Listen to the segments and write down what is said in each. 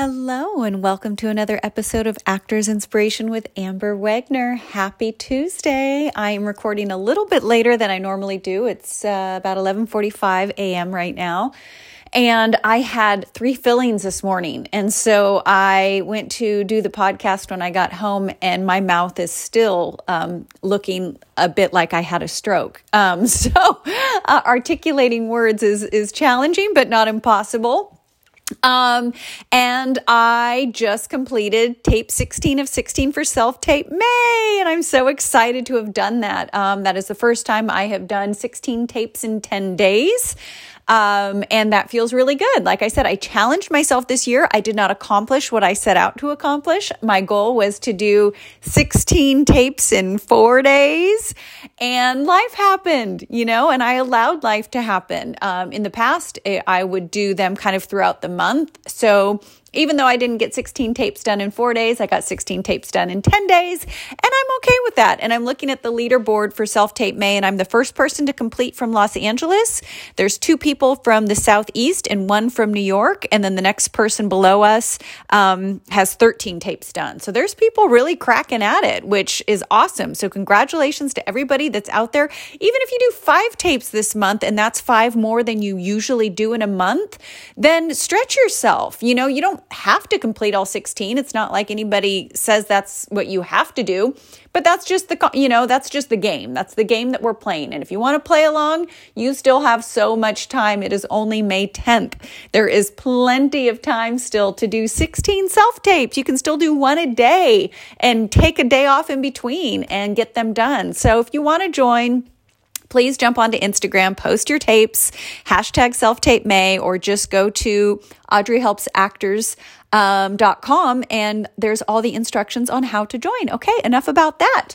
Hello, and welcome to another episode of Actors Inspiration with Amber Wegner. Happy Tuesday! I am recording a little bit later than I normally do. It's uh, about 11:45 a.m. right now, and I had three fillings this morning, and so I went to do the podcast when I got home, and my mouth is still um, looking a bit like I had a stroke. Um, so uh, articulating words is is challenging, but not impossible. Um, and I just completed tape 16 of 16 for self tape May, and I'm so excited to have done that. Um, that is the first time I have done 16 tapes in 10 days. Um, and that feels really good. Like I said, I challenged myself this year. I did not accomplish what I set out to accomplish. My goal was to do 16 tapes in four days, and life happened, you know, and I allowed life to happen. Um, in the past, I would do them kind of throughout the month. So even though I didn't get 16 tapes done in four days, I got 16 tapes done in 10 days, and I'm okay with that. And I'm looking at the leaderboard for Self Tape May, and I'm the first person to complete from Los Angeles. There's two people from the Southeast and one from New York, and then the next person below us um, has 13 tapes done. So there's people really cracking at it, which is awesome. So congratulations to everybody that's out there. Even if you do five tapes this month, and that's five more than you usually do in a month, then stretch yourself. You know, you don't have to complete all 16. It's not like anybody says that's what you have to do, but that's just the you know, that's just the game. That's the game that we're playing. And if you want to play along, you still have so much time. It is only May 10th. There is plenty of time still to do 16 self-tapes. You can still do one a day and take a day off in between and get them done. So if you want to join, please jump onto Instagram, post your tapes, hashtag self tape May, or just go to audreyhelpsactors.com um, and there's all the instructions on how to join. Okay, enough about that.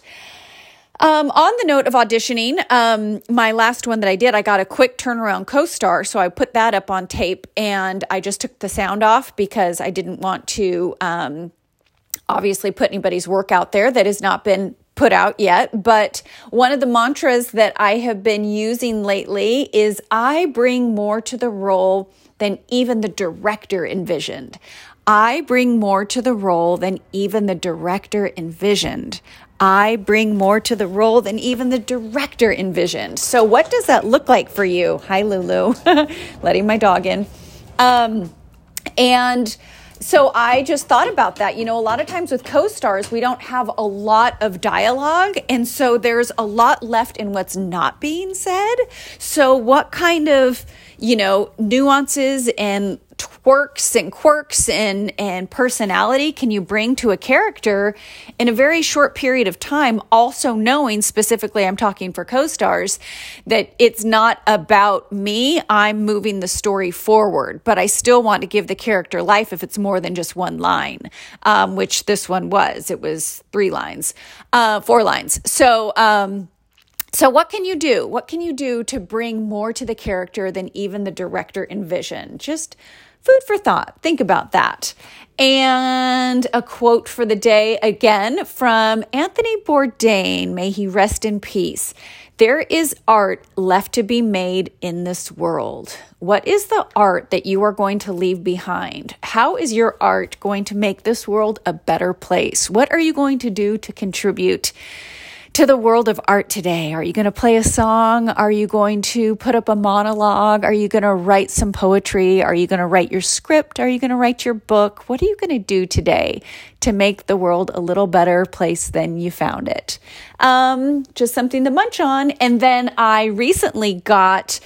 Um, on the note of auditioning, um, my last one that I did, I got a quick turnaround co star. So I put that up on tape and I just took the sound off because I didn't want to um, obviously put anybody's work out there that has not been put out yet, but one of the mantras that I have been using lately is I bring more to the role than even the director envisioned. I bring more to the role than even the director envisioned. I bring more to the role than even the director envisioned. So, what does that look like for you? Hi, Lulu, letting my dog in. Um, and so I just thought about that. You know, a lot of times with co stars, we don't have a lot of dialogue. And so there's a lot left in what's not being said. So, what kind of, you know, nuances and twerks and quirks and, and personality can you bring to a character in a very short period of time? Also, knowing specifically, I'm talking for co stars, that it's not about me. I'm moving the story forward, but I still want to give the character life if it's more than just one line, um, which this one was. It was three lines, uh, four lines. So, um, so, what can you do? What can you do to bring more to the character than even the director envisioned? Just food for thought. Think about that. And a quote for the day again from Anthony Bourdain. May he rest in peace. There is art left to be made in this world. What is the art that you are going to leave behind? How is your art going to make this world a better place? What are you going to do to contribute? To the world of art today? Are you going to play a song? Are you going to put up a monologue? Are you going to write some poetry? Are you going to write your script? Are you going to write your book? What are you going to do today to make the world a little better place than you found it? Um, just something to munch on. And then I recently got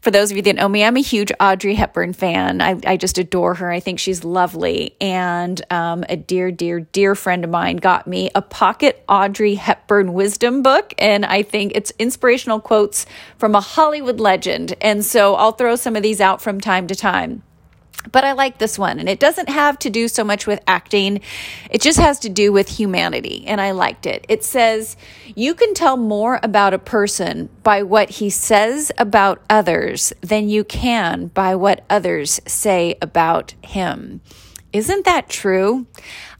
for those of you that know me, I'm a huge Audrey Hepburn fan. I, I just adore her. I think she's lovely. And um, a dear, dear, dear friend of mine got me a pocket Audrey Hepburn wisdom book. And I think it's inspirational quotes from a Hollywood legend. And so I'll throw some of these out from time to time. But I like this one, and it doesn't have to do so much with acting. It just has to do with humanity, and I liked it. It says, You can tell more about a person by what he says about others than you can by what others say about him. Isn't that true?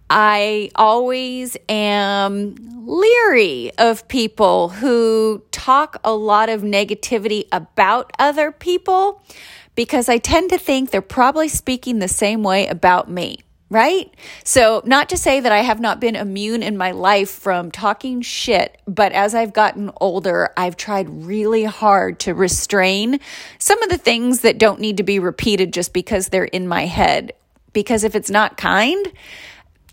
I always am leery of people who talk a lot of negativity about other people because I tend to think they're probably speaking the same way about me. right? So, not to say that I have not been immune in my life from talking shit, but as I've gotten older, I've tried really hard to restrain some of the things that don't need to be repeated just because they're in my head. Because if it's not kind,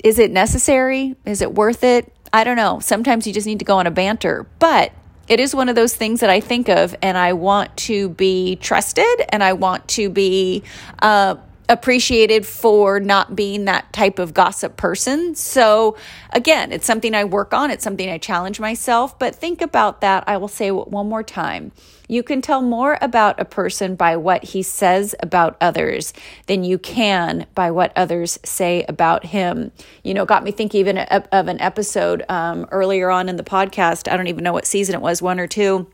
is it necessary? Is it worth it? I don't know. Sometimes you just need to go on a banter, but it is one of those things that I think of, and I want to be trusted and I want to be uh, appreciated for not being that type of gossip person. So, again, it's something I work on, it's something I challenge myself. But think about that. I will say one more time. You can tell more about a person by what he says about others than you can by what others say about him. You know, got me thinking even of an episode um, earlier on in the podcast. I don't even know what season it was, one or two.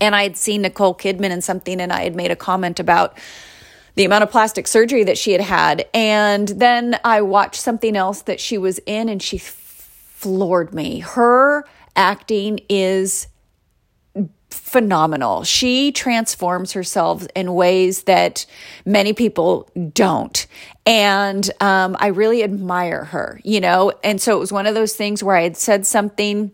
And I had seen Nicole Kidman in something, and I had made a comment about the amount of plastic surgery that she had had. And then I watched something else that she was in and she floored me. Her acting is phenomenal. She transforms herself in ways that many people don't. And um, I really admire her, you know? And so it was one of those things where I had said something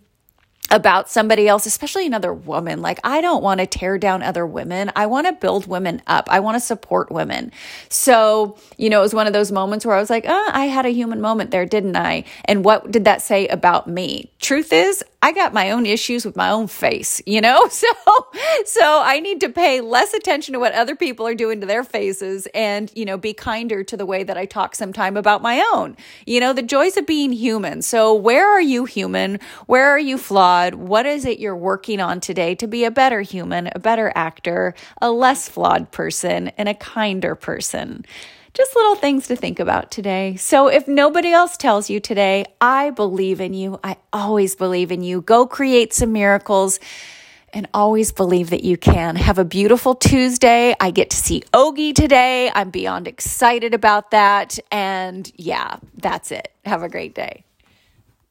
about somebody else, especially another woman. Like, I don't want to tear down other women. I want to build women up. I want to support women. So, you know, it was one of those moments where I was like, oh, I had a human moment there, didn't I? And what did that say about me? Truth is, I got my own issues with my own face, you know? So, so I need to pay less attention to what other people are doing to their faces and, you know, be kinder to the way that I talk sometime about my own. You know, the joys of being human. So, where are you human? Where are you flawed? What is it you're working on today to be a better human, a better actor, a less flawed person, and a kinder person? Just little things to think about today. So if nobody else tells you today, I believe in you. I always believe in you. Go create some miracles and always believe that you can. Have a beautiful Tuesday. I get to see Ogie today. I'm beyond excited about that. And yeah, that's it. Have a great day.